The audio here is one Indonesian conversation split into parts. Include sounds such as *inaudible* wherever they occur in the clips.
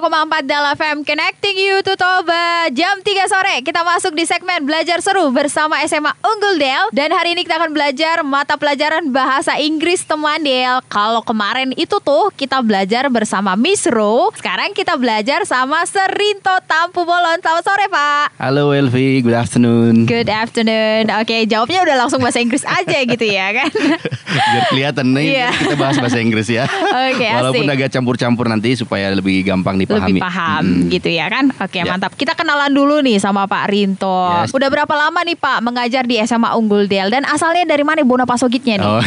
102,4 Dala FM Connecting you to Toba. Jam 3 sore kita masuk di segmen Belajar Seru bersama SMA Unggul Del. Dan hari ini kita akan belajar mata pelajaran bahasa Inggris teman Del. Kalau kemarin itu tuh kita belajar bersama Miss Ro. Sekarang kita belajar sama Serinto Tampu Bolon. Selamat sore Pak. Halo Elvi, good afternoon. Good afternoon. Oke jawabnya udah langsung bahasa Inggris aja gitu ya kan? *laughs* Biar kelihatan nih Iya. kita bahas bahasa Inggris ya. Oke, Walaupun asik. agak campur-campur nanti supaya lebih gampang dipahami. lebih paham Mm-mm. gitu ya kan Oke Ya. mantap Kita kenalan dulu nih sama Pak Rinto Yes. Udah berapa lama nih Pak mengajar di SMA Unggul Del Dan asalnya dari mana Bonapasogitnya nih Oh.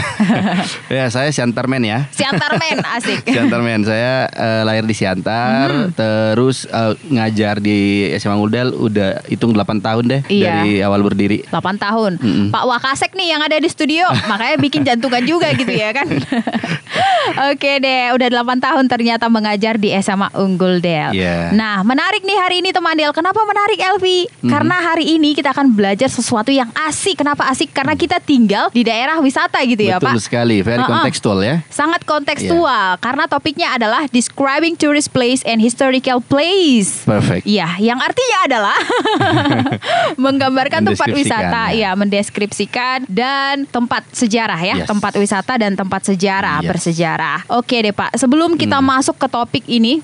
*laughs* ya, saya Siantarmen ya. Siantarmen asik *laughs* Siantarmen, saya eh, lahir di Siantar, Hmm. terus eh, ngajar di SMA Nguldel udah hitung 8 tahun deh Iya. dari awal berdiri. 8 tahun Mm-mm. Pak Wakasek nih yang ada di studio *laughs* Makanya bikin jantungan juga gitu ya kan Oke deh Udah 8 tahun ternyata mengajar di SMA Unggul Del Iya. Nah menarik nih hari ini teman Del Kenapa menarik Elvi? Mhm. Karena hari ini kita akan belajar sesuatu yang asik Kenapa asik? Karena kita tinggal di daerah wisata gitu ya Betul Pak sekali, very Uh-uh. kontekstual ya. Sangat kontekstual Karena topiknya adalah Describing tourist place and historical place Perfect. Iya, yang artinya adalah *laughs* menggambarkan tempat wisata, ya. ya, mendeskripsikan dan tempat sejarah ya, Yes. tempat wisata dan tempat sejarah Yes. bersejarah. Oke deh Pak, sebelum kita Hmm. masuk ke topik ini,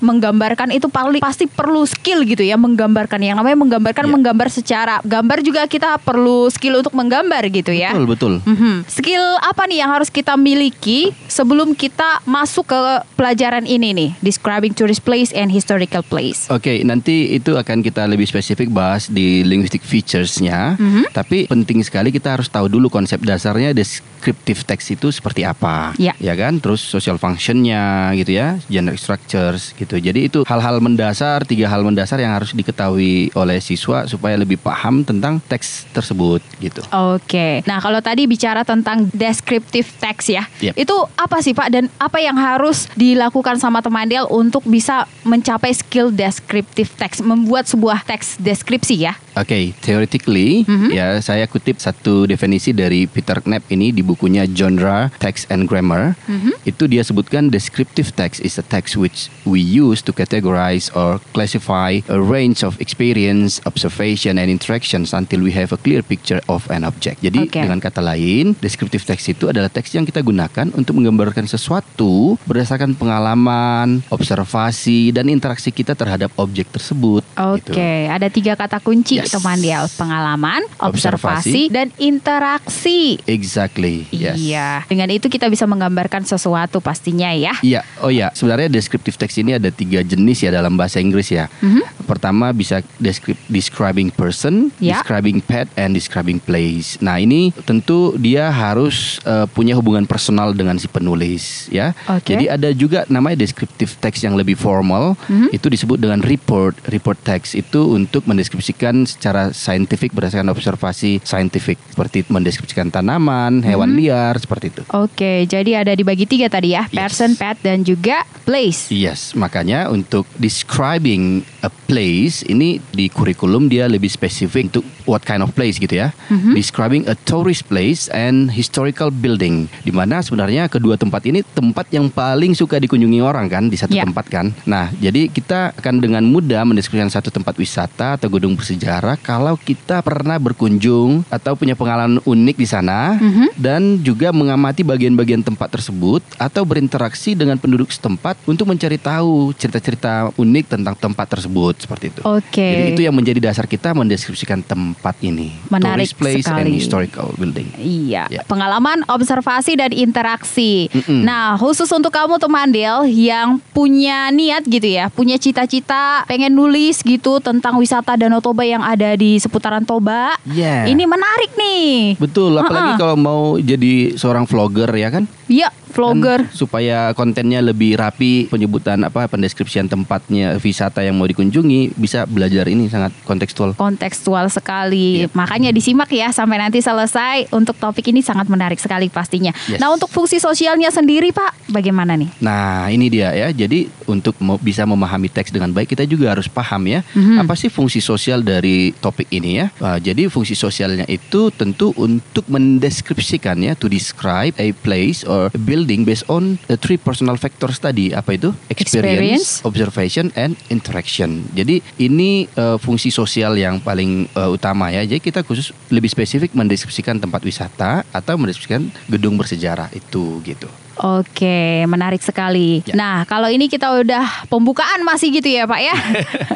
menggambarkan itu paling pasti perlu skill gitu ya, menggambarkan yang namanya menggambarkan Ya. menggambar secara gambar juga kita perlu skill untuk menggambar gitu ya. Betul, betul. Mhm. Skill apa nih yang harus kita miliki sebelum kita masuk ke pelajaran ini nih, describing tourist place and historical place. Oke, nanti itu akan kita lebih spesifik bahas di linguistic features-nya. Mhm. Tapi penting sekali kita harus tahu dulu konsep dasarnya descriptive text itu seperti apa. Ya. kan? Terus social function-nya gitu ya, generic structures gitu. Jadi itu hal-hal mendasar, tiga hal mendasar yang harus diketahui oleh siswa supaya lebih paham tentang teks tersebut gitu. Oke. Nah, kalau tadi bicara tentang descriptive text ya. Yep. Itu apa sih, Pak? Dan apa yang harus dilakukan sama teman Del untuk bisa mencapai skill descriptive text, membuat sebuah teks deskripsi ya? Oke, theoretically Mhm. ya saya kutip satu definisi dari Peter Knapp ini di bukunya Genre, Text and Grammar. Mhm. Itu dia sebutkan descriptive text is a text which we use to categorize or classify a range of experience, observation and interactions until we have a clear picture of an object. Jadi Oke. dengan kata lain, descriptive text itu adalah teks yang kita gunakan untuk menggambarkan sesuatu berdasarkan pengalaman, observasi dan interaksi kita terhadap objek tersebut. Oke, gitu. ada tiga kata kunci Yes. Teman Del. Pengalaman, observasi, Observasi. dan interaksi. Exactly. Yes. Iya. Dengan itu kita bisa menggambarkan sesuatu pastinya ya. Iya, oh ya, sebenarnya descriptive text ini ada tiga jenis ya dalam bahasa Inggris ya. Mhm. Pertama bisa descrip- describing person, Ya. describing pet, and describing place. Nah ini tentu dia harus eh, punya hubungan personal dengan si penulis ya. Oke. Jadi ada juga namanya descriptive text yang lebih formal, Mhm. itu disebut dengan report. Report text itu untuk mendeskripsikan secara saintifik berdasarkan observasi saintifik seperti mendeskripsikan tanaman, hewan Mhm. liar seperti itu. Oke, jadi ada dibagi tiga tadi ya, Yes. person, pet, dan juga place. Yes, makanya untuk describing a place ini di kurikulum dia lebih spesifik untuk what kind of place gitu ya. Mhm. Describing a tourist place and historical building. Di mana sebenarnya kedua tempat ini tempat yang paling suka dikunjungi orang kan di satu Ya. tempat kan. Nah, jadi kita akan dengan mudah mendeskripsikan satu tempat wisata atau gedung bersejarah kalau kita pernah berkunjung atau punya pengalaman unik di sana Mhm. dan juga mengamati bagian-bagian tempat tersebut atau berinteraksi dengan penduduk setempat untuk mencari tahu cerita-cerita unik tentang tempat tersebut seperti itu. Oke. Jadi itu yang menjadi dasar kita mendeskripsikan tempat ini. Menarik Tourist place and sekali. historical building. Iya, Ya. pengalaman, observasi dan interaksi. Mm-mm. Nah, khusus untuk kamu teman Del yang punya niat gitu ya, punya cita-cita pengen nulis gitu tentang wisata Danau Toba yang ada di seputaran Toba. Yeah. Ini menarik nih. Betul, apalagi Ha-ha. kalau mau jadi seorang vlogger ya kan? Iya, vlogger. Kan supaya kontennya lebih rapi, penyebutan apa pendeskripsian tempatnya wisata yang mau dikunjungi bisa belajar ini sangat kontekstual. kontekstual sekali. Iya. Makanya disimak ya sampai nanti selesai. Untuk topik ini sangat menarik sekali pastinya. Yes. Nah, untuk fungsi sosialnya sendiri, Pak, bagaimana nih? Nah, ini dia ya. Jadi untuk bisa memahami teks dengan baik kita juga harus paham ya. Mhm. Apa sih fungsi sosial dari topik ini ya? Wah, jadi fungsi sosialnya itu tentu untuk mendeskripsikan ya, to describe a place or or building based on the three personal factors tadi. Apa itu? Experience. observation, and interaction. Jadi ini uh, fungsi sosial yang paling uh, utama ya. Jadi kita khusus lebih spesifik mendeskripsikan tempat wisata atau mendeskripsikan gedung bersejarah itu gitu. Oke, menarik sekali. Ya. Nah, kalau ini kita udah pembukaan masih gitu ya, Pak ya.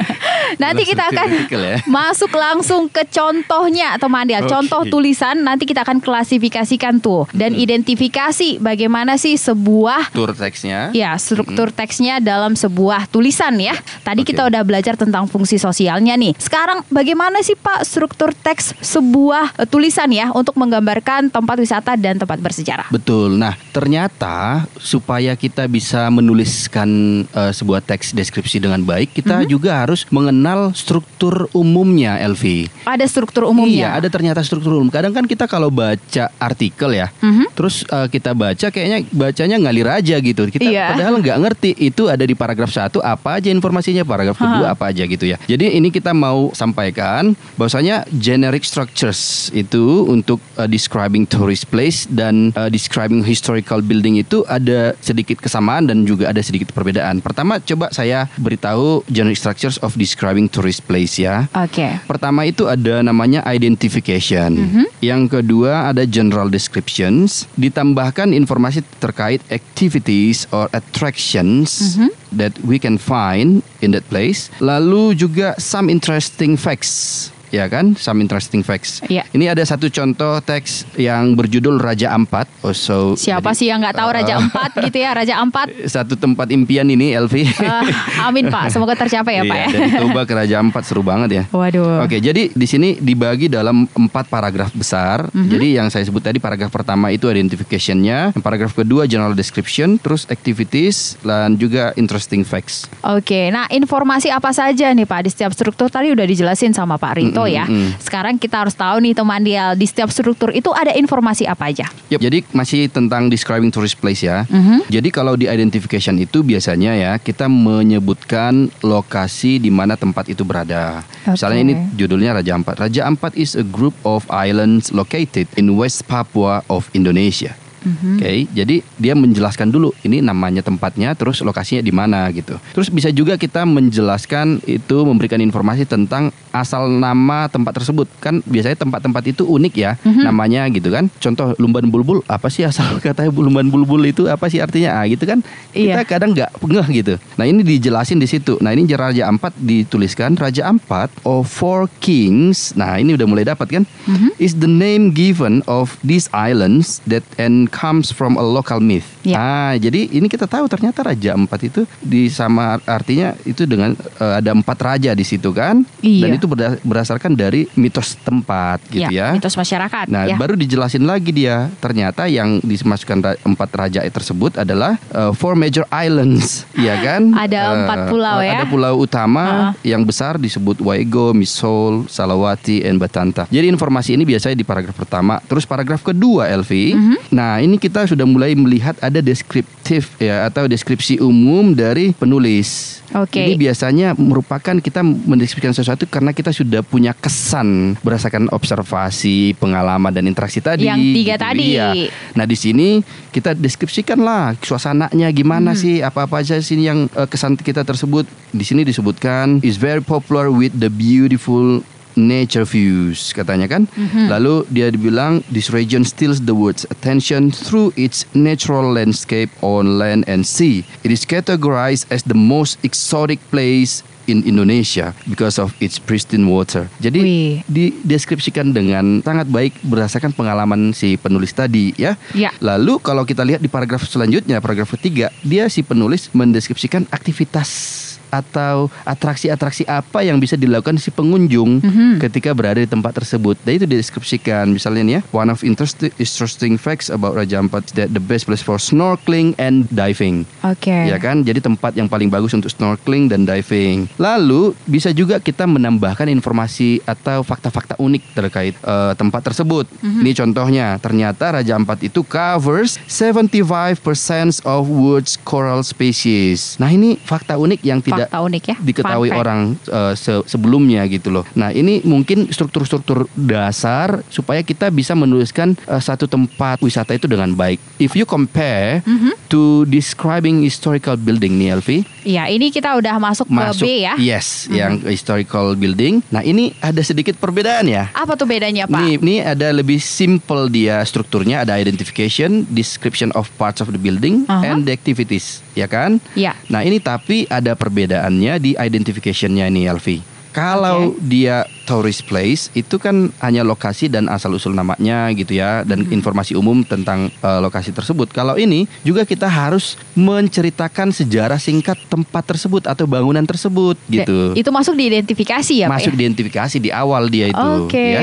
*laughs* nanti kita akan ya. *laughs* masuk langsung ke contohnya atau Mandel, Oke. contoh tulisan. Nanti kita akan klasifikasikan tuh dan Hmm. identifikasi bagaimana sih sebuah Tur teksnya. Ya, struktur teksnya dalam sebuah tulisan ya. Tadi Oke. kita udah belajar tentang fungsi sosialnya nih. Sekarang bagaimana sih Pak struktur teks sebuah eh, tulisan ya untuk menggambarkan tempat wisata dan tempat bersejarah? Betul. Nah, ternyata supaya kita bisa menuliskan eh, sebuah teks deskripsi dengan baik, kita juga harus mengenal struktur umumnya, Elvi. Ada struktur umumnya. Iya, ada ternyata struktur umum. Kadang kan kita kalau baca artikel ya, Mhm. terus eh, kita baca kayaknya bacanya ngalir aja gitu. Kita Iya. padahal nggak ngerti itu ada di paragraf satu apa aja informasinya, paragraf kedua apa aja gitu ya. Jadi ini kita mau sampaikan bahwasanya generic structures itu untuk eh, describing tourist place dan eh, describing historical building itu ada sedikit kesamaan dan juga ada sedikit perbedaan. Pertama coba saya beritahu generic structures of describing tourist place ya. Oke. Pertama itu ada namanya identification. Yang kedua ada general descriptions. Ditambahkan informasi terkait activities or attractions that we can find in that place. Lalu juga some interesting facts. Ya kan, some interesting facts. Iya. Ini ada satu contoh teks yang berjudul Raja Ampat. Oh, so Siapa jadi, sih yang nggak tahu Raja Empat gitu ya, Raja Empat? *laughs* Satu tempat impian ini, Elvi. Eh, amin Pak, semoga tercapai ya Pak ya. Iya, dari Toba ke Raja Ampat seru banget ya. Waduh. Oke, jadi di sini dibagi dalam empat paragraf besar. Mhm. Jadi yang saya sebut tadi paragraf pertama itu identification-nya, paragraf kedua general description, terus activities dan juga interesting facts. Oke, nah informasi apa saja nih Pak di setiap struktur tadi udah dijelasin sama Pak Rito Mm-mm, ya. mm. Sekarang kita harus tahu nih teman Dial di setiap struktur itu ada informasi apa aja. Yup, jadi masih tentang describing tourist place ya. Mhm. Jadi kalau di identification itu biasanya ya kita menyebutkan lokasi di mana tempat itu berada. Oke. Misalnya ini judulnya Raja Ampat. Raja Ampat is a group of islands located in West Papua of Indonesia. Mhm. Oke, jadi dia menjelaskan dulu ini namanya tempatnya, terus lokasinya di mana gitu. Terus bisa juga kita menjelaskan itu memberikan informasi tentang asal nama tempat tersebut. Kan biasanya tempat-tempat itu unik ya Mhm. namanya gitu kan. Contoh Lumban Bulbul apa sih asal *laughs* katanya Lumban Bulbul itu apa sih artinya? Ah gitu kan. Iya. Kita kadang nggak ngeh gitu. Nah, ini dijelasin di situ. Nah, ini Raja Ampat dituliskan Raja Ampat of Four Kings. Nah, ini udah mulai dapat kan? Mhm. Is the name given of these islands that and comes from a local myth. Ya. Ah, jadi ini kita tahu ternyata Raja Ampat itu di sama artinya itu dengan eh, ada empat raja di situ kan? Iya. Dan itu berda- berdasarkan dari mitos tempat gitu ya. mitos masyarakat. Nah, ya. baru dijelasin lagi dia. Ternyata yang dimasukkan empat raja tersebut adalah uh, four major islands, ya kan? *laughs* Ada Uh, empat pulau ya? Ada pulau utama Uh-uh. yang besar disebut Waigo, Misol, Salawati, and Batanta. Jadi informasi ini biasanya di paragraf pertama. Terus paragraf kedua, Elvi. Mhm. Nah, ini kita sudah mulai melihat ada deskriptif ya atau deskripsi umum dari penulis. Oke. Jadi biasanya merupakan kita mendeskripsikan sesuatu karena kita sudah punya kesan berdasarkan observasi, pengalaman dan interaksi tadi. Yang tiga tadi. Iya. Nah di sini kita deskripsikan lah suasananya gimana Hmm. sih, apa-apa aja sih yang eh, kesan kita tersebut. Di sini disebutkan is very popular with the beautiful nature views katanya kan. Mhm. Lalu dia dibilang this region steals the world's attention through its natural landscape on land and sea. It is categorized as the most exotic place in Indonesia because of its pristine water. Jadi Wih. dideskripsikan dengan sangat baik berdasarkan pengalaman si penulis tadi ya. Ya. Lalu kalau kita lihat di paragraf selanjutnya, paragraf ketiga, dia si penulis mendeskripsikan aktivitas atau atraksi-atraksi apa yang bisa dilakukan si pengunjung Mhm. ketika berada di tempat tersebut. Dan itu dideskripsikan misalnya nih ya, one of interesting, interesting facts about Raja Ampat that the best place for snorkeling and diving. Oke. Ya kan? Jadi tempat yang paling bagus untuk snorkeling dan diving. Lalu bisa juga kita menambahkan informasi atau fakta-fakta unik terkait eh, tempat tersebut. Mhm. Ini contohnya, ternyata Raja Ampat itu covers 75% of world's coral species. Nah, ini fakta unik yang tidak tidak Fakta unik ya. diketahui Fun orang uh, se- sebelumnya gitu loh. Nah ini mungkin struktur-struktur dasar supaya kita bisa menuliskan uh, satu tempat wisata itu dengan baik. If you compare Mhm. To describing historical building nih Elvi, Iya, ini kita udah masuk, masuk ke B ya. yes yang historical building. Nah ini ada sedikit perbedaan ya. Apa tuh bedanya, Pak? Nih, ini ada lebih simple dia strukturnya ada identification, description of parts of the building Aha. and the activities, ya kan? Ya. Nah ini tapi ada perbedaannya di identificationnya nih Alfi. Kalau dia tourist place itu kan hanya lokasi dan asal usul namanya gitu ya dan Hmm. informasi umum tentang eh, lokasi tersebut. Kalau ini juga kita harus menceritakan sejarah singkat tempat tersebut atau bangunan tersebut gitu. Itu masuk di identifikasi ya, Masuk Pak? ya? identifikasi di awal dia itu Oke. ya.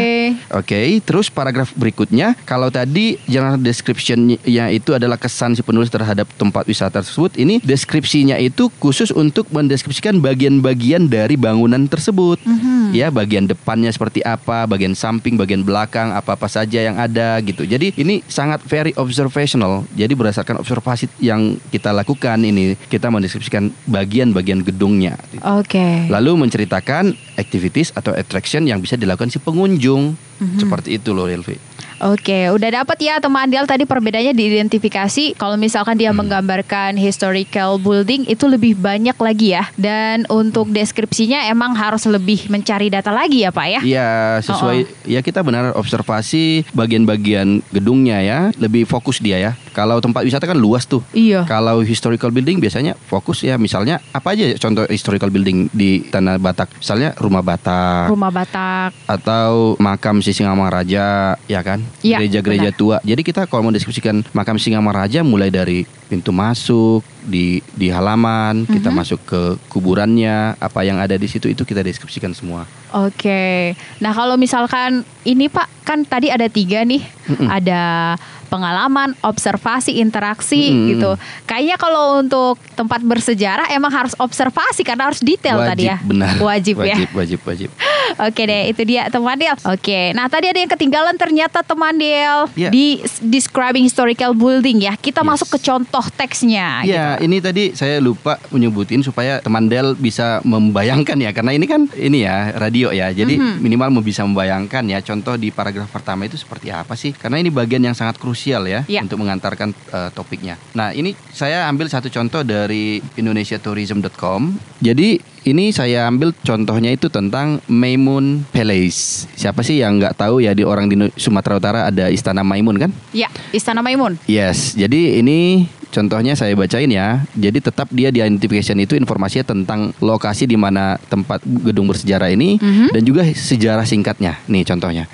Oke, terus paragraf berikutnya kalau tadi general description-nya itu adalah kesan si penulis terhadap tempat wisata tersebut, ini deskripsinya itu khusus untuk mendeskripsikan bagian-bagian dari bangunan tersebut. Mhm. Ya, bagian depannya seperti apa, bagian samping, bagian belakang, apa-apa saja yang ada gitu. Jadi ini sangat very observational. Jadi berdasarkan observasi yang kita lakukan ini, kita mendeskripsikan bagian-bagian gedungnya. Oke. Lalu menceritakan activities atau attraction yang bisa dilakukan si pengunjung. Seperti itu loh Elvi. Oke, udah dapat ya teman Dial tadi perbedaannya di identifikasi. Kalau misalkan dia Hmm. menggambarkan historical building itu lebih banyak lagi ya. Dan untuk deskripsinya emang harus lebih mencari data lagi ya Pak ya. Iya sesuai ya kita benar observasi bagian-bagian gedungnya ya lebih fokus dia ya. Kalau tempat wisata kan luas tuh. Iya. Kalau historical building biasanya fokus ya misalnya apa aja contoh historical building di Tanah Batak. Misalnya rumah Batak Rumah Batak. atau makam si Singamaraja ya kan. Iya, Gereja-gereja tua. Jadi kita kalau mau deskripsikan makam Singamaraja mulai dari pintu masuk di di halaman, kita Mhm. masuk ke kuburannya, apa yang ada di situ itu kita deskripsikan semua. Oke. Nah kalau misalkan ini Pak kan tadi ada tiga nih. Mm-mm. Ada pengalaman, observasi, interaksi Mm-mm. gitu. Kayaknya kalau untuk tempat bersejarah emang harus observasi karena harus detail tadi ya. benar. Wajib, ya. Wajib, wajib, wajib. *laughs* Oke deh, itu dia teman Del. Oke, nah tadi ada yang ketinggalan ternyata teman Del Iya. di describing historical building ya. Kita Yes. masuk ke contoh teksnya. Ya, gitu. ini tadi saya lupa menyebutin supaya teman Del bisa membayangkan ya, karena ini kan ini ya radio ya, jadi Mhm. minimal bisa membayangkan ya. Contoh di paragraf pertama itu seperti apa sih? Karena ini bagian yang sangat krusial ya Ya. untuk mengantarkan eh, topiknya. Nah, ini saya ambil satu contoh dari indonesiatourism.com. Jadi ini saya ambil contohnya itu tentang Maimun Palace. Siapa sih yang nggak tahu ya di orang di Sumatera Utara ada Istana Maimun kan? Ya, Istana Maimun. Yes, jadi ini contohnya saya bacain ya. Jadi tetap dia di identification itu informasinya tentang lokasi di mana tempat gedung bersejarah ini Mhm. dan juga sejarah singkatnya. Nih contohnya.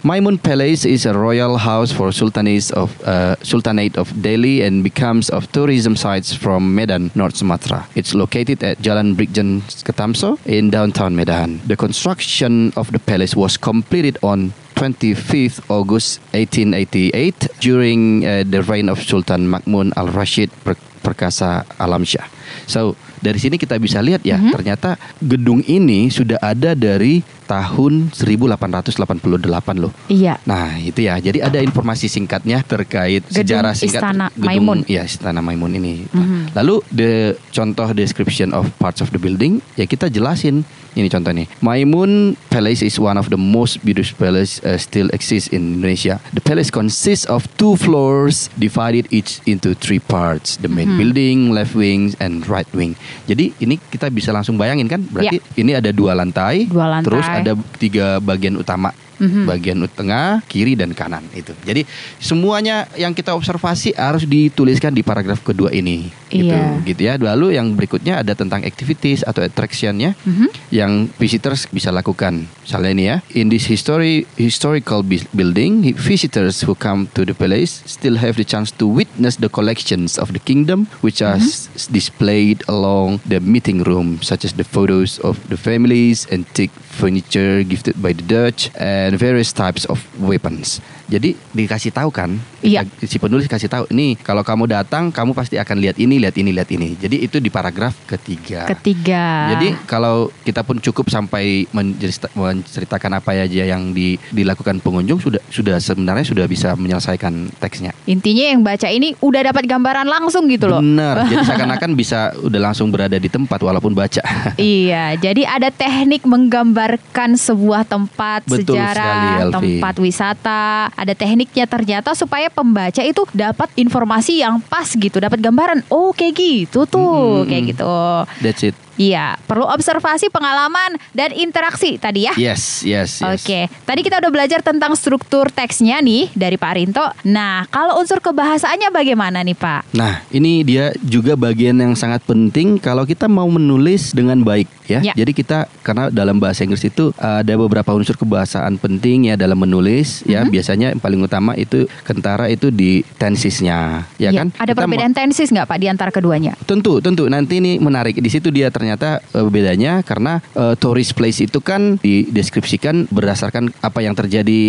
Maimun Palace is a royal house for sultanates of uh, Sultanate of Delhi and becomes of tourism sites from Medan, North Sumatra. It's located at Jalan Brigjen Ketamso in downtown Medan. The construction of the palace was completed on 25th August 1888 during uh, the reign of Sultan Makmun Al Rashid Per- Perkasa Alamsyah. So dari sini kita bisa lihat ya Mhm. ternyata gedung ini sudah ada dari tahun 1888 loh. Iya. Nah itu ya, jadi ada informasi singkatnya terkait Gedung sejarah singkat Istana gedung, Maimun. Ya Istana Maimun ini. Nah, Mhm. Lalu the contoh description of parts of the building ya kita jelasin. Ini contoh nih. Maimun Palace is one of the most beautiful palace uh, still exists in Indonesia. The palace consists of two floors divided each into three parts. The main Mhm. building, left wing, and right wing. Jadi ini kita bisa langsung bayangin kan? Berarti ini ada dua lantai. Dua lantai. Terus ada tiga bagian utama Mhm. bagian tengah, kiri dan kanan itu. Jadi semuanya yang kita observasi harus dituliskan di paragraf kedua ini. Gitu, Iya. gitu ya. Lalu yang berikutnya ada tentang activities atau attractionnya Mhm. yang visitors bisa lakukan. Misalnya ini ya, in this history historical bu- building, visitors who come to the palace still have the chance to witness the collections of the kingdom which are s- displayed along the meeting room such as the photos of the families, antique furniture gifted by the Dutch and various types of weapons. Jadi dikasih tahu kan? Iya. Si penulis kasih tahu, nih kalau kamu datang, kamu pasti akan lihat ini, lihat ini, lihat ini. Jadi itu di paragraf ketiga. Ketiga. Jadi kalau kita pun cukup sampai mencerita- menceritakan apa aja yang di- dilakukan pengunjung sudah sudah sebenarnya sudah bisa menyelesaikan teksnya. intinya yang baca ini udah dapat gambaran langsung gitu loh. Benar. *laughs* Jadi seakan-akan bisa udah langsung berada di tempat walaupun baca. *laughs* Iya, jadi ada teknik menggambarkan sebuah tempat Betul sejarah, sekali, Elvi. tempat wisata. Ada tekniknya ternyata supaya pembaca itu dapat informasi yang pas gitu, dapat gambaran. Oh, kayak gitu tuh, Mm-mm. kayak gitu. That's it. Iya, perlu observasi, pengalaman, dan interaksi tadi ya. Yes, yes, yes. Oke, tadi kita udah belajar tentang struktur teksnya nih dari Pak Rinto. Nah, kalau unsur kebahasaannya bagaimana nih Pak? Nah, ini dia juga bagian yang sangat penting kalau kita mau menulis dengan baik ya. Ya. Jadi kita karena dalam bahasa Inggris itu ada beberapa unsur kebahasaan penting ya dalam menulis ya. Mhm. Biasanya yang paling utama itu kentara itu di tensisnya, ya Iya, kan? Ada Kita perbedaan tensis nggak Pak di antara keduanya? Tentu, tentu. Nanti ini menarik. Di situ dia ternyata eh, bedanya karena eh, tourist place itu kan dideskripsikan berdasarkan apa yang terjadi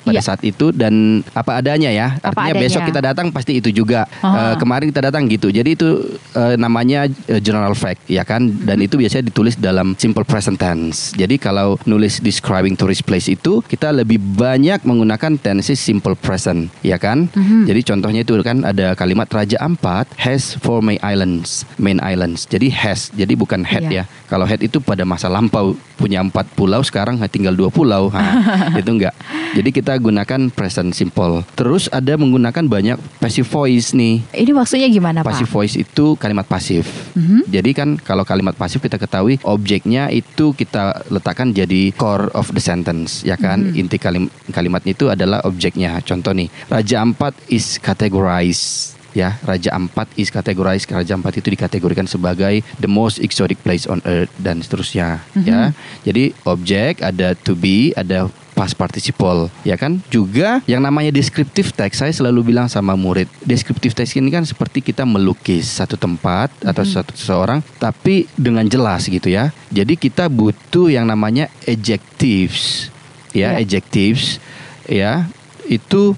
pada Iya. saat itu dan apa adanya ya. Apa Artinya adanya. besok kita datang pasti itu juga. Eh, kemarin kita datang gitu. Jadi itu eh, namanya eh, general fact ya kan. Dan itu biasanya ditulis dalam simple present tense. Jadi kalau nulis describing tourist place itu kita lebih banyak menggunakan tenses simple present ya kan. Mhm. Jadi contohnya itu kan ada kalimat Raja Ampat has four main islands, main islands. Jadi has, jadi bukan had Iya. ya. Kalau had itu pada masa lampau punya empat pulau, sekarang tinggal dua pulau. Ha, *laughs* itu enggak. Jadi kita gunakan present simple. Terus ada menggunakan banyak passive voice nih. Ini maksudnya gimana Pak? Passive voice itu kalimat pasif. Mhm. Jadi kan kalau kalimat pasif kita ketahui objeknya itu kita letakkan jadi core of the sentence ya kan Mhm. inti kalim kalimatnya itu adalah objeknya. Contoh nih Raja Ampat is categorized ya. Raja Ampat is categorized Raja Ampat itu dikategorikan sebagai the most exotic place on earth dan seterusnya ya. Jadi objek ada to be ada past participle ya kan? Juga yang namanya descriptive text saya selalu bilang sama murid descriptive text ini kan seperti kita melukis satu tempat atau satu seseorang tapi dengan jelas gitu ya. Jadi kita butuh yang namanya adjectives ya Ya. adjectives ya. Itu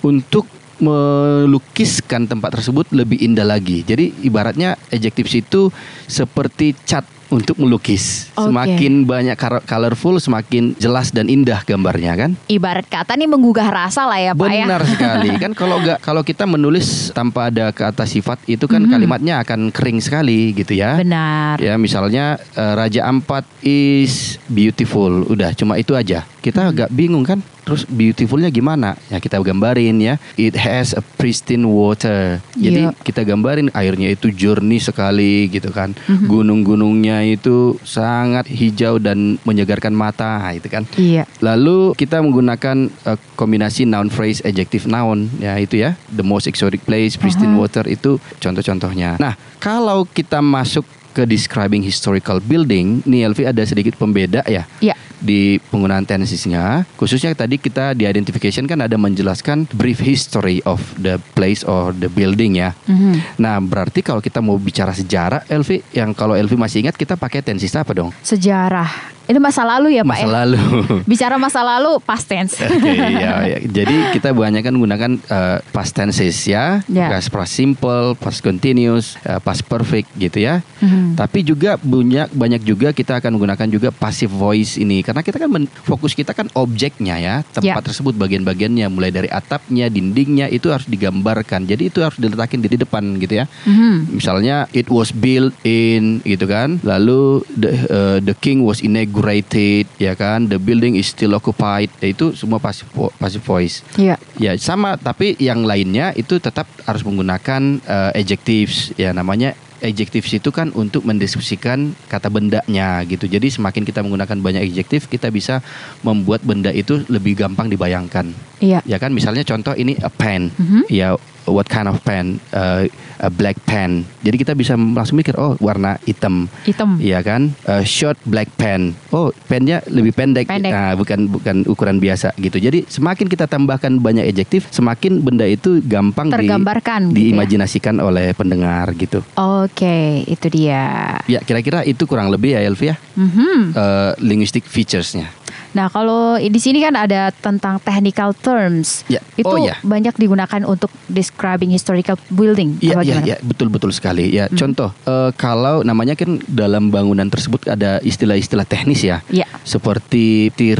untuk melukiskan tempat tersebut lebih indah lagi. Jadi ibaratnya adjectives itu seperti cat untuk melukis. Oke. Semakin banyak colorful, semakin jelas dan indah gambarnya kan? Ibarat kata nih menggugah rasa lah ya Pak ya. Benar sekali. *laughs* Kan kalau nggak kalau kita menulis tanpa ada kata sifat itu kan Mhm. kalimatnya akan kering sekali gitu ya. Benar. Ya misalnya eh, Raja Ampat is beautiful, udah cuma itu aja. Kita Hmm. agak bingung kan, terus beautifulnya gimana? Ya kita gambarin ya. It has a pristine water. Jadi Iya. kita gambarin airnya itu jernih sekali gitu kan. Mhm. Gunung-gunungnya itu sangat hijau dan menyegarkan mata, Nah, itu kan. Iya. Lalu kita menggunakan eh, kombinasi noun phrase adjective noun ya itu ya the most exotic place pristine Aha. water itu contoh-contohnya. Nah kalau kita masuk ke describing historical building, nih Elvi ada sedikit pembeda ya Iya. Di penggunaan tensesnya. Khususnya tadi kita di identification kan ada menjelaskan brief history of the place or the building ya. Mhm. Nah berarti kalau kita mau bicara sejarah, Elvi yang kalau Elvi masih ingat kita pakai tenses apa dong? Sejarah. Ini masa lalu ya Pak Masa ya. lalu. *laughs* Bicara masa lalu past tense. *laughs* Oke, ya, ya. *laughs* Jadi kita banyak kan menggunakan eh, past tenses ya, Ya. past past simple, past continuous, eh, past perfect gitu ya. Mhm. Tapi juga banyak banyak juga kita akan menggunakan juga passive voice ini karena kita kan men- fokus kita kan objeknya ya, tempat Ya. tersebut bagian-bagiannya mulai dari atapnya, dindingnya itu harus digambarkan. Jadi itu harus diletakin di depan gitu ya. Mhm. Misalnya it was built in gitu kan. Lalu the uh, the king was inaugurated ya kan. The building is still occupied. Ya, itu semua passive vo- passive voice. Iya. Ya sama tapi yang lainnya itu tetap harus menggunakan uh, adjectives ya namanya adjectives itu kan untuk mendeskripsikan kata bendanya gitu. Jadi semakin kita menggunakan banyak adjektif kita bisa membuat benda itu lebih gampang dibayangkan. Iya. Ya kan misalnya contoh ini a pen. Mhm. Ya what kind of pen? Uh, a black pen. Jadi kita bisa langsung mikir oh warna hitam. Hitam. Iya kan? A short black pen. Oh, pennya lebih pendek. Pendek. Nah, bukan bukan ukuran biasa gitu. Jadi semakin kita tambahkan banyak adjektif, semakin benda itu gampang di- Tergambarkan gitu ya. diimajinasikan oleh pendengar gitu. Oke, itu dia. Ya, kira-kira itu kurang lebih ya Elvia. Mhm. Eh, linguistic featuresnya. Nah, kalau di sini kan ada tentang technical terms. Ya. Itu Oh, ya. banyak digunakan untuk describing historical building. Iya, iya, iya, betul betul sekali. Ya, contoh eh, kalau namanya kan dalam bangunan tersebut ada istilah-istilah teknis ya. Iya. Seperti the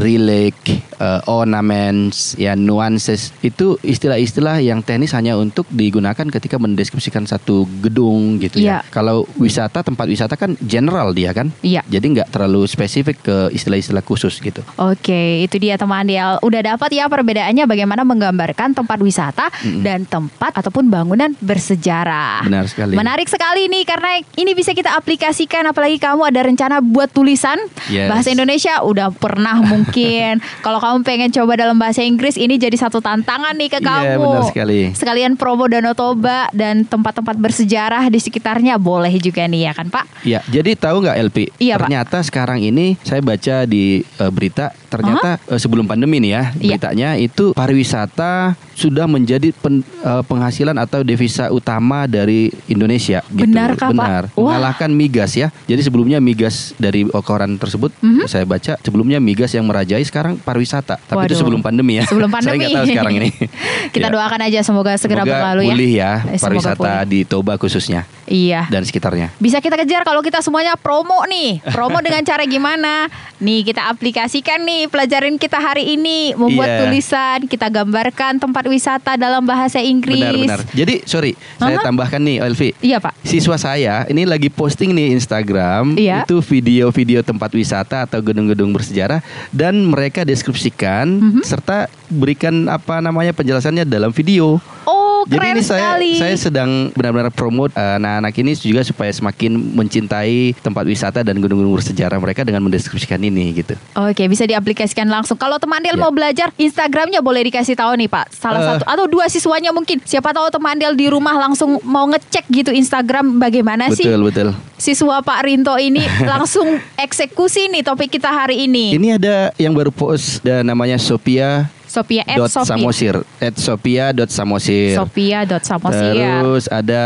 eh, ornaments, ya nuances. Itu istilah-istilah yang teknis hanya untuk digunakan ketika mendeskripsikan satu gedung gitu Iya. ya. Kalau wisata tempat wisata kan general dia kan. Iya. Jadi nggak terlalu spesifik ke istilah-istilah khusus gitu. Oke, itu dia teman Del. Udah dapat ya perbedaannya bagaimana menggambarkan tempat wisata dan tempat ataupun bangunan bersejarah. Benar sekali. Menarik sekali nih karena ini bisa kita aplikasikan apalagi kamu ada rencana buat tulisan Yes. bahasa Indonesia udah pernah mungkin. *laughs* Kalau kamu pengen coba dalam bahasa Inggris ini jadi satu tantangan nih ke Iya, kamu. benar sekali. Sekalian promo Danau Toba dan tempat-tempat bersejarah di sekitarnya boleh juga nih ya kan, Pak? Ya, jadi tahu nggak LP? Iya, Pak. ternyata sekarang ini saya baca di eh, berita, ternyata eh, sebelum pandemi nih ya, Iya. beritanya itu pariwisata sudah menjadi pen- eh, penghasilan atau devisa utama dari Indonesia. Gitu. Benarkah, Pak? Benar. Wah. Mengalahkan migas ya. Jadi sebelumnya migas dari koran tersebut Mhm. saya baca sebelumnya migas yang merajai sekarang pariwisata. Tapi itu Waduh. sebelum pandemi ya. Sebelum *laughs* saya pandemi. nggak tahu sekarang ini. *laughs* Kita Ya. doakan aja semoga segera Semoga berlalu ya. pulih ya Eh, pariwisata pulih. di Toba khususnya Iya. dan sekitarnya. Bisa kita kejar kalau kita semuanya promo nih. Promo *laughs* dengan cara gimana? Nih kita aplikasikan nih pelajaran kita hari ini membuat Iya. tulisan, kita gambarkan tempat wisata dalam bahasa Inggris. Benar-benar. Jadi sorry, saya Aha. tambahkan nih Elvi. Iya pak. Siswa saya ini lagi posting nih Instagram Iya. itu video-video tempat wisata atau gedung-gedung bersejarah dan mereka deskripsikan Mhm. serta berikan apa namanya penjelasannya dalam video. Oh Jadi keren ini saya sekali. saya sedang benar-benar promote eh, anak-anak ini juga supaya semakin mencintai tempat wisata dan gedung-gedung bersejarah mereka dengan mendeskripsikan ini gitu. Oke bisa diaplikasikan langsung. Kalau teman Del Ya. mau belajar, Instagramnya boleh dikasih tahu nih pak. Salah Eh. satu atau dua siswanya mungkin. Siapa tahu teman Del di rumah langsung mau ngecek gitu Instagram bagaimana sih betul betul. siswa Pak Rinto ini *laughs* langsung eksekusi nih topik kita hari ini. Ini ada yang baru post dan namanya Sophia Sophia at dot Sophia. Samosir at Sophia dot Samosir. Sophia dot Samosir. Terus ada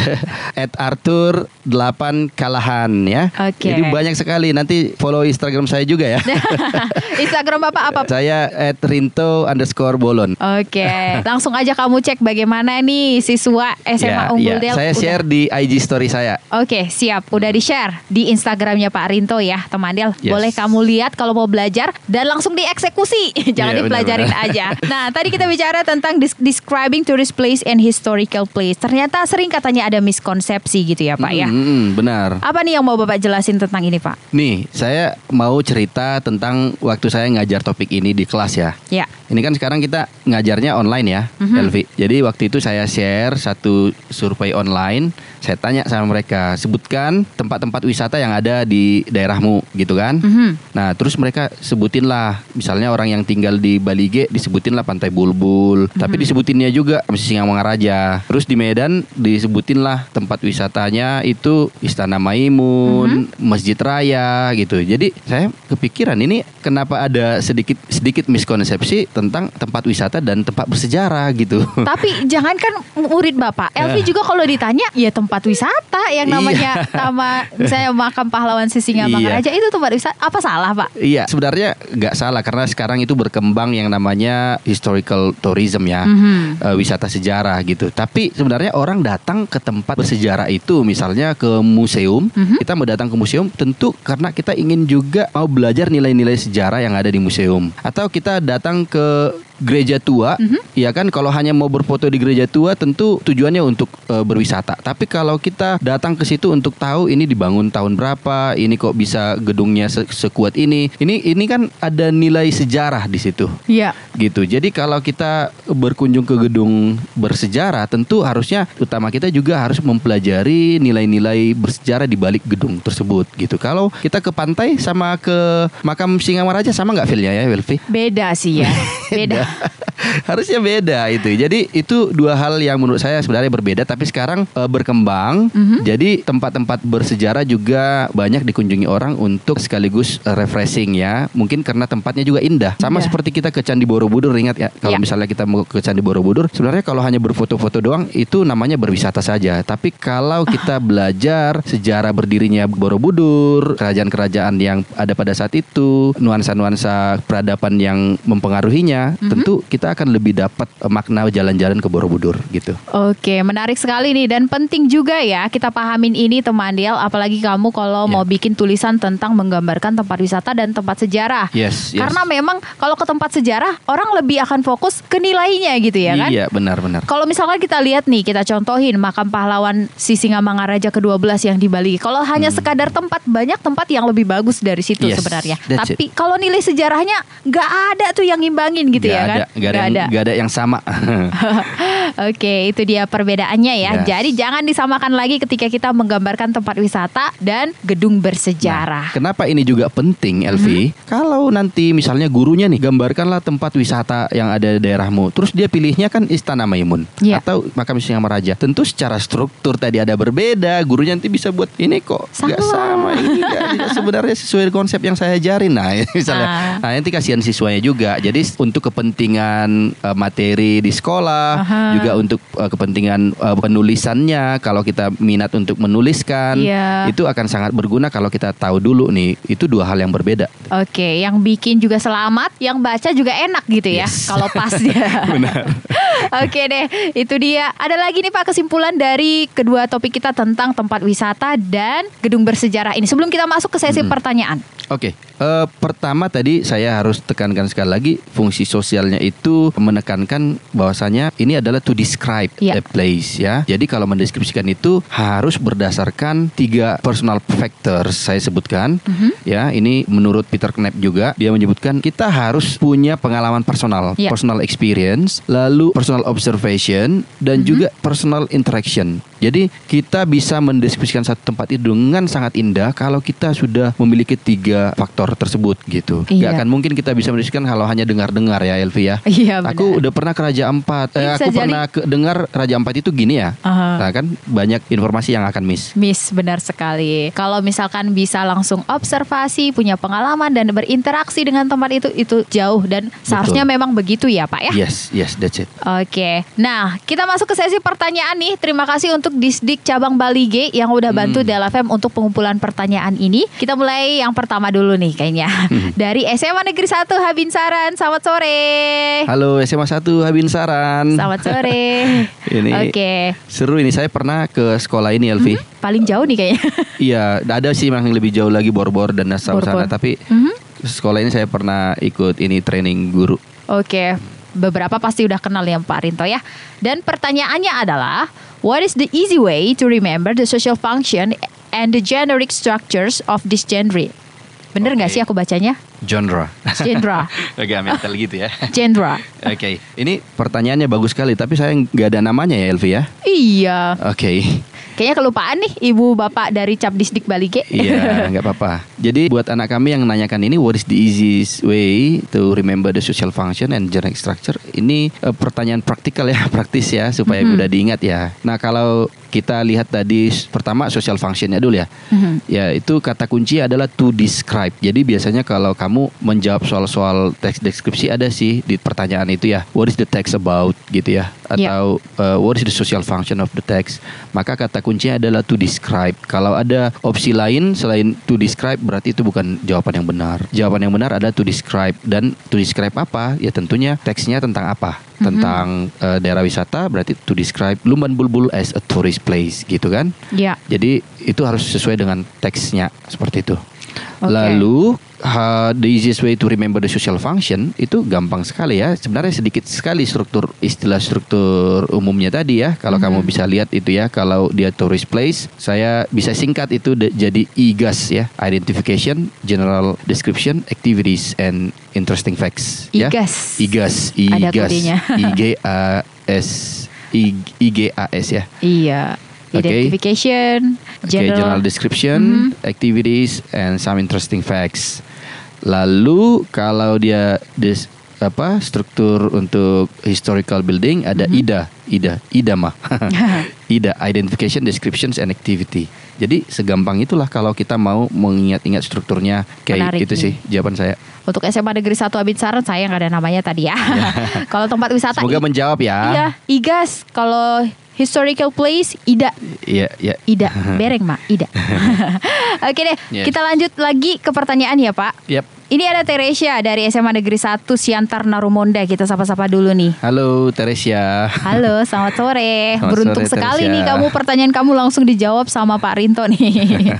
*laughs* at Arthur 8 Kalahan ya. Oke. Jadi banyak sekali. Nanti follow Instagram saya juga ya. *laughs* Instagram Bapak apa? saya at Rinto underscore Bolon. Oke, *laughs* langsung aja kamu cek bagaimana nih siswa SMA Ya, Unggul ya. Del. Saya udah- share di IG story saya. Oke, siap. Udah di-share di Instagramnya Pak Rinto ya, teman Del. Yes. Boleh kamu lihat kalau mau belajar dan langsung dieksekusi. Jangan Iya, dipelajarin benar-benar. aja. Nah, tadi kita bicara tentang des- describing tourist place and historical place. Ternyata sering katanya ada miskonsepsi gitu ya, Pak ya. Mm, mm, benar. Apa nih yang mau Bapak jelasin tentang ini, Pak? Nih, saya mau cerita tentang waktu saya ngajar topik ini di kelas ya. Ya. Ini kan sekarang kita ngajarnya online ya, Mhm. Elvi. Jadi waktu itu saya share satu survei online. Saya tanya sama mereka, sebutkan tempat-tempat wisata yang ada di daerahmu, gitu kan? Mhm. Nah, terus mereka sebutin lah, misalnya orang yang tinggal di Balige disebutin lah Pantai Bulbul, tapi disebutinnya juga masih Singamangaraja. Terus di Medan disebutin lah tempat wisatanya itu Istana Maimun, Masjid Raya gitu. Jadi saya kepikiran ini kenapa ada sedikit sedikit miskonsepsi tentang tempat wisata dan tempat bersejarah gitu. Tapi *laughs* jangankan murid Bapak, Elvi juga kalau ditanya ya tempat wisata yang Iya. namanya nama misalnya makam pahlawan Sisingamangaraja itu tempat wisata apa salah, Pak? Iya, sebenarnya nggak salah karena sekarang itu berkembang yang namanya historical tourism ya, Mhm. eh, wisata sejarah gitu. Tapi sebenarnya orang datang ke tempat bersejarah itu, misalnya ke museum, Mhm. kita mau datang ke museum tentu karena kita ingin juga mau belajar nilai-nilai sejarah yang ada di museum. Atau kita datang ke gereja tua, Mhm. ya kan kalau hanya mau berfoto di gereja tua tentu tujuannya untuk eh, berwisata. Tapi kalau kita datang ke situ untuk tahu ini dibangun tahun berapa, ini kok bisa gedungnya se- sekuat ini. Ini ini kan ada nilai sejarah di situ. Iya. Gitu. Jadi kalau kita berkunjung ke gedung bersejarah tentu harusnya utama kita juga harus mempelajari nilai-nilai bersejarah di balik gedung tersebut gitu. Kalau kita ke pantai sama ke makam Singamaraja sama nggak feelnya ya, Welfi? Beda sih ya. *laughs* Beda. *laughs* Harusnya beda itu. Jadi itu dua hal yang menurut saya sebenarnya berbeda tapi sekarang e, berkembang. Mhm. Jadi tempat-tempat bersejarah juga banyak dikunjungi orang untuk sekaligus refreshing ya. Mungkin karena tempatnya juga indah. Sama Iya. seperti kita ke Candi Borobudur ingat ya. Kalau Iya. misalnya kita mau ke Candi Borobudur, sebenarnya kalau hanya berfoto-foto doang itu namanya berwisata saja. Tapi kalau kita belajar sejarah berdirinya Borobudur, kerajaan-kerajaan yang ada pada saat itu, nuansa-nuansa peradaban yang mempengaruhinya, Mhm. Tentu kita akan lebih dapat eh, makna jalan-jalan ke Borobudur gitu. Oke, menarik sekali nih dan penting juga ya kita pahamin ini teman Del, apalagi kamu kalau Ya. mau bikin tulisan tentang menggambarkan tempat wisata dan tempat sejarah. Yes, yes. Karena memang kalau ke tempat sejarah orang lebih akan fokus ke nilainya gitu ya kan? Iya, benar-benar. Kalau misalkan kita lihat nih, kita contohin makam pahlawan Sisingamangaraja ke-12 yang di Bali. Kalau hanya sekadar tempat, banyak tempat yang lebih bagus dari situ Hmm. Yes, sebenarnya. Tapi kalau nilai sejarahnya nggak ada tuh yang ngimbangin gitu Gak ya kan? ada, gak ada, yang, gak ada yang sama. *laughs* Oke, itu dia perbedaannya ya. Yes. Jadi jangan disamakan lagi ketika kita menggambarkan tempat wisata dan gedung bersejarah. Kenapa ini juga penting, Elvi? Mm-hmm. Kalau nanti misalnya gurunya nih gambarkanlah tempat wisata yang ada di daerahmu, terus dia pilihnya kan Istana Maimun Iya. atau Makam Singamaraja. Tentu secara struktur tadi ada berbeda. Gurunya nanti bisa buat ini kok nggak sama ini tidak *laughs* sebenarnya sesuai konsep yang saya ajarin. Nah, *laughs* misalnya, Ah. nah nanti kasihan siswanya juga. Jadi untuk kepentingan eh, materi di sekolah, Aha. juga untuk eh, kepentingan eh, penulisannya. Kalau kita minat untuk menuliskan, Iya. itu akan sangat berguna kalau kita tahu dulu nih itu dua hal yang berbeda. Oke, yang bikin juga selamat, yang baca juga enak gitu ya. Yes. Kalau pas *laughs* dia. Benar. Oke deh, itu dia. Ada lagi nih Pak kesimpulan dari kedua topik kita tentang tempat wisata dan gedung bersejarah ini. Sebelum kita masuk ke sesi pertanyaan. Oke, eh, pertama tadi saya harus tekankan sekali lagi fungsi sosialnya itu menekankan bahwasanya ini adalah to describe Iya. a place ya. Jadi kalau mendeskripsikan itu harus berdasarkan tiga personal factors saya sebutkan. Mhm. Ya, ini menurut Peter Knapp juga dia menyebutkan kita harus punya pengalaman personal, Iya. personal experience, lalu personal observation dan Mhm. juga personal interaction. Jadi kita bisa mendeskripsikan satu tempat itu dengan sangat indah kalau kita sudah memiliki tiga faktor tersebut gitu. Iya. Gak akan mungkin kita bisa mendeskripsikan kalau hanya dengar-dengar ya Elvi ya. Iya, benar. Aku udah pernah ke Raja Ampat. Eh, aku jadi- pernah ke, dengar Raja Ampat itu gini ya. Aha. Nah kan banyak informasi yang akan miss. Miss benar sekali. Kalau misalkan bisa langsung observasi, punya pengalaman dan berinteraksi dengan tempat itu itu jauh dan seharusnya memang begitu ya, Pak ya. Yes, yes, that's it. Oke, nah kita masuk ke sesi pertanyaan nih. Terima kasih untuk Disdik Cabang Bali G yang udah bantu Hmm. Del FM untuk pengumpulan pertanyaan ini. Kita mulai yang pertama dulu nih kayaknya. Hmm. *laughs* Dari SMA Negeri 1 Habinsaran. Selamat sore. Halo SMA 1 Habin Saran. Selamat sore. *laughs* Ini Oke. seru ini saya pernah ke sekolah ini Elvi. Paling jauh nih kayaknya. *laughs* Iya, ada sih yang lebih jauh lagi Bor-Bor dan Nassau Bor-Bor. sana tapi Mhm. sekolah ini saya pernah ikut ini training guru. Oke, beberapa pasti udah kenal ya Pak Rinto ya. Dan pertanyaannya adalah, what is the easy way to remember the social function and the generic structures of this genre? Bener nggak Oke. sih aku bacanya? Genre. Genre. *laughs* Agak mental gitu ya. *laughs* Genre. Oke, ini pertanyaannya bagus sekali, tapi saya nggak ada namanya ya Elvi ya. Iya. Oke, Kayaknya kelupaan nih ibu bapak dari Capdisdik Bali G. iya *laughs* nggak apa-apa. Jadi buat anak kami yang menanyakan ini, what is the easiest way to remember the social function and generic structure? Ini eh, pertanyaan praktikal ya, *laughs* praktis ya, supaya Mhm. mudah diingat ya. Nah kalau kita lihat tadi pertama social functionnya dulu ya. Mhm. Ya itu kata kunci adalah to describe. Jadi biasanya kalau kamu menjawab soal-soal teks deskripsi ada sih di pertanyaan itu ya. What is the text about gitu ya? Ya. Atau uh, what is the social function of the text? Maka kata kuncinya adalah to describe. Kalau ada opsi lain selain to describe berarti itu bukan jawaban yang benar. Jawaban yang benar adalah to describe dan to describe apa? Ya tentunya teksnya tentang apa? Tentang uh, daerah wisata berarti to describe Lumban Bulbul as a tourist place gitu kan? Ya. Jadi itu harus sesuai dengan teksnya seperti itu. Oke. Lalu uh, the easiest way to remember the social function itu gampang sekali ya. Sebenarnya sedikit sekali struktur istilah struktur umumnya tadi ya. Kalau kamu Mhm. bisa lihat itu ya. Kalau dia tourist place, saya bisa singkat itu de- jadi IGAS ya. Identification, General Description, Activities and Interesting Facts. ya. IGAS. IGAS. IGAS. I G A S I G A S ya. Iya. Identification, Oke, general general. description, Mhm. activities, and some interesting facts. Lalu kalau dia des- apa struktur untuk historical building ada IDA, IDA, IDAMA. *laughs* *laughs* IDA Identification Descriptions and Activity. Jadi segampang itulah kalau kita mau mengingat-ingat strukturnya kayak Menarik itu nih. sih jawaban saya. Untuk SMA Negeri 1 Abid Saran saya nggak ada namanya tadi ya. *laughs* kalau tempat wisata Semoga i- menjawab ya. Iya, IGAS. Kalau historical place IDA. Iya, iya. Ida, *laughs* bereng mak, Ida. *laughs* Oke deh, Yes. kita lanjut lagi ke pertanyaan ya Pak. Yap. Ini ada Teresia dari SMA Negeri 1 Siantar Narumonda. Kita sapa-sapa dulu nih. Halo Teresia. Halo, *laughs* selamat sore. Selamat Beruntung sore, sekali Teresia. nih kamu pertanyaan kamu langsung dijawab sama Pak Rinto nih.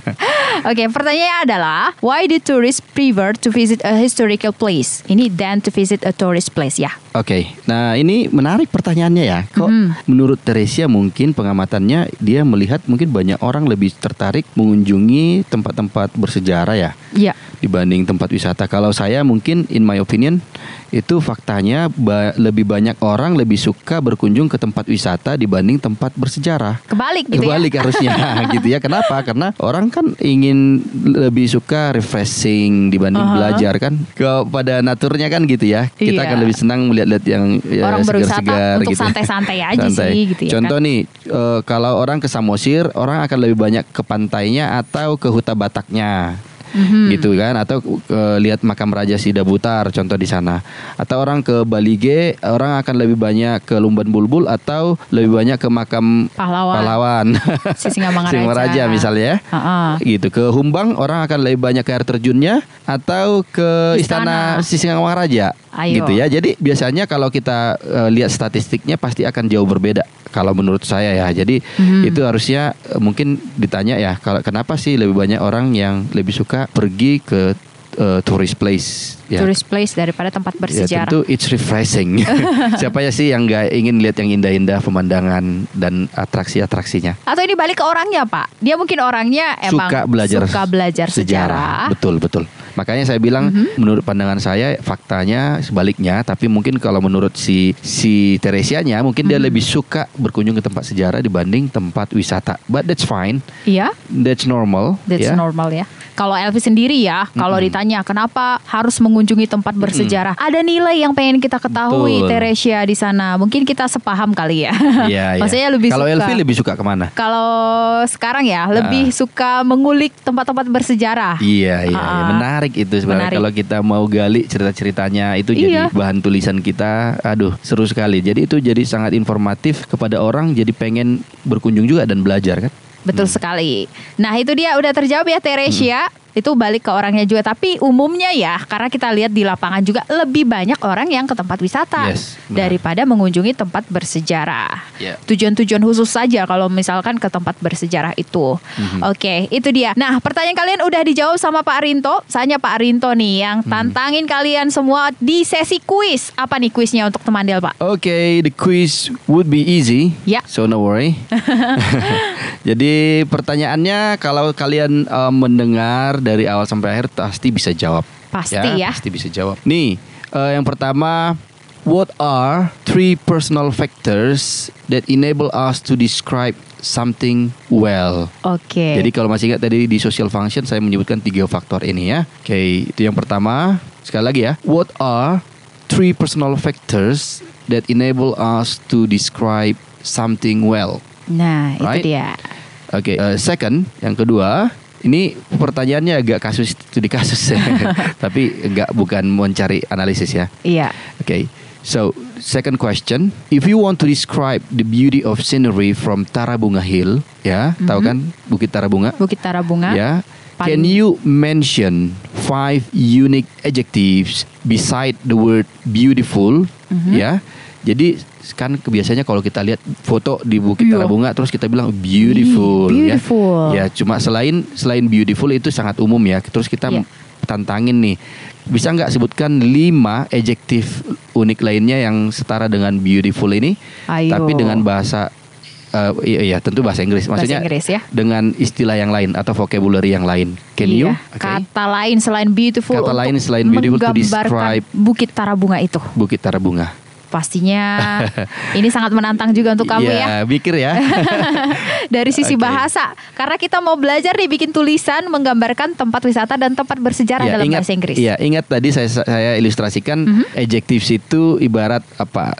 Oke, pertanyaannya adalah why do tourists prefer to visit a historical place? Ini than to visit a tourist place ya. Oke, nah ini menarik pertanyaannya ya. Kok Mhm. menurut Teresia mungkin pengamatannya dia melihat mungkin banyak orang lebih tertarik mengunjungi tempat-tempat bersejarah ya Iya. dibanding tempat wisata. Kalau saya mungkin in my opinion itu faktanya ba- lebih banyak orang lebih suka berkunjung ke tempat wisata dibanding tempat bersejarah. Kebalik gitu Kebalik ya. harusnya *laughs* *laughs* gitu ya. Kenapa? Karena orang kan ingin lebih suka refreshing dibanding Aha. belajar kan. Kepada naturnya kan gitu ya. Kita Iya. akan lebih senang melihat-lihat yang ya, Orang berwisata segar-segar untuk gitu. santai-santai aja Santai. sih gitu ya Contoh kan. nih, eh, kalau orang ke Samosir, orang akan lebih banyak ke pantainya atau ke Huta Bataknya. Mhm. gitu kan atau eh, lihat makam Raja Sida Butar contoh di sana atau orang ke Balige orang akan lebih banyak ke Lumban Bulbul atau lebih banyak ke makam Pahlawan. pahlawan *laughs* Sisingamangaraja. Singamaraja misalnya Heeh. gitu ke Humbang orang akan lebih banyak ke air terjunnya atau ke Istana. istana, Sisingamangaraja Ayo. gitu ya jadi biasanya kalau kita eh, lihat statistiknya pasti akan jauh berbeda kalau menurut saya ya jadi Mhm. itu harusnya eh, mungkin ditanya ya kalau kenapa sih lebih banyak orang yang lebih suka pergi ke eh, tourist place ya Tourist place daripada tempat Ya bersejarah. tentu it's refreshing. *laughs* Siapa ya sih yang nggak ingin lihat yang indah-indah pemandangan dan atraksi-atraksinya? Atau ini balik ke orangnya Pak. Dia mungkin orangnya emang suka belajar suka belajar sejarah. Betul betul. Makanya saya bilang Mhm. menurut pandangan saya faktanya sebaliknya. Tapi mungkin kalau menurut si si Teresianya mungkin dia Mhm. lebih suka berkunjung ke tempat sejarah dibanding tempat wisata. But that's fine. Iya, That's normal. that's ya. normal ya. Kalau Elvi sendiri ya, kalau Mm-mm. ditanya kenapa harus mengunjungi tempat bersejarah, ada nilai yang pengen kita ketahui Betul. Teresia di sana. Mungkin kita sepaham kali ya. Iya, *laughs* iya. Maksudnya lebih Kalau. Elvi lebih suka ke mana? Kalau sekarang ya lebih suka mengulik tempat-tempat bersejarah. Iya iya, iya. Ah. Menarik itu sebenarnya kalau kita mau gali cerita-ceritanya itu Iya. jadi bahan tulisan kita. Aduh, seru sekali. Jadi itu jadi sangat informatif kepada orang jadi pengen berkunjung juga dan belajar kan? Betul sekali. Nah itu dia udah terjawab ya Teresia. Hmm. Itu balik ke orangnya juga. Tapi umumnya ya, karena kita lihat di lapangan juga lebih banyak orang yang ke tempat wisata Yes, benar. daripada mengunjungi tempat bersejarah. Ya. Tujuan-tujuan khusus saja kalau misalkan ke tempat bersejarah itu. Mhm. Oke, itu dia. Nah, pertanyaan kalian udah dijawab sama Pak Rinto. Saya Pak Rinto nih yang Mhm. tantangin kalian semua di sesi kuis. Apa nih kuisnya untuk teman Del, Pak? Oke, the quiz would be easy. Ya. So no worry. *laughs* *laughs* Jadi pertanyaannya kalau kalian eh, mendengar dari awal sampai akhir pasti bisa jawab. Pasti ya. Pasti bisa jawab. Nih, eh, yang pertama, what are three personal factors that enable us to describe something well? Oke. Jadi kalau masih ingat tadi di social function saya menyebutkan tiga faktor ini ya. Oke, itu yang pertama. Sekali lagi ya. What are three personal factors that enable us to describe something well? nah, Right. itu dia. Oke, eh, second, yang kedua, ini pertanyaannya agak kasus studi kasus, *laughs* tapi enggak bukan mencari analisis ya. Iya. Okay, so second question, if you want to describe the beauty of scenery from Tarabunga Hill, ya, tahu kan Bukit Tarabunga? Bukit Tarabunga. Ya. Paling- Can you mention five unique adjectives beside the word beautiful? Mhm. Ya. Jadi kan kebiasaannya kalau kita lihat foto di Bukit Iya. Tarabunga terus kita bilang beautiful, Ih, beautiful. ya. Ya, cuma selain selain beautiful itu sangat umum ya. Terus kita Iya. tantangin nih. Bisa nggak sebutkan lima adjektif unik lainnya yang setara dengan beautiful ini? Ayo. Tapi dengan bahasa eh, iya, iya tentu bahasa Inggris. Bahasa Maksudnya Inggris ya. dengan istilah yang lain atau vocabulary yang lain. Can Iya, you? Oke. Kata lain selain beautiful. Kata lain selain beautiful to describe- Bukit Tarabunga itu. Bukit Tarabunga. Pastinya *laughs* ini sangat menantang juga untuk kamu ya. mikir ya. *laughs* Dari sisi Oke. bahasa, karena kita mau belajar nih bikin tulisan menggambarkan tempat wisata dan tempat bersejarah Ya, dalam ingat, bahasa Inggris. Iya, ingat tadi saya saya ilustrasikan Mhm. adjectives itu ibarat apa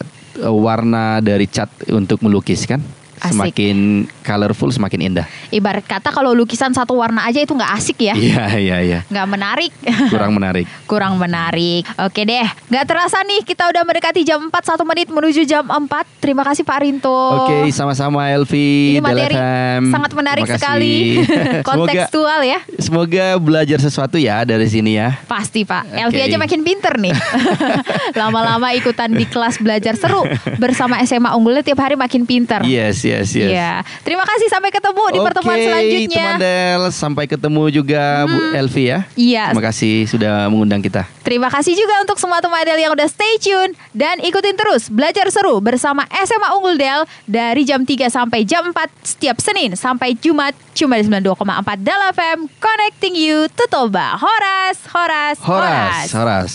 warna dari cat untuk melukis kan. Asik. Semakin colorful semakin indah. Ibarat kata kalau lukisan satu warna aja itu nggak asik ya, Iya, iya, iya. nggak menarik. Kurang menarik. *laughs* Kurang menarik. Oke deh, nggak terasa nih kita udah mendekati jam 4 satu menit menuju jam 4. Terima kasih Pak Rinto. Oke, sama-sama Elvi Ini materi sangat menarik sekali. *laughs* semoga, Kontekstual ya. semoga belajar sesuatu ya dari sini ya. Pasti Pak, Oke. Elvi aja makin pinter nih *laughs* Lama-lama ikutan di kelas belajar seru Bersama SMA Unggulnya tiap hari makin pinter Yes, yes, yes. Iya. Terima kasih sampai ketemu di pertemuan Oke, selanjutnya teman Del, sampai ketemu juga Bu Elvi ya. Iya. Terima kasih sudah mengundang kita. Terima kasih juga untuk semua teman Del yang udah stay tune Dan ikutin terus belajar seru bersama SMA Unggul Del Dari jam 3 sampai jam 4 setiap Senin sampai Jumat Cuma di 92,4 Del FM Connecting you to Toba Horas, Horas, Horas, Horas.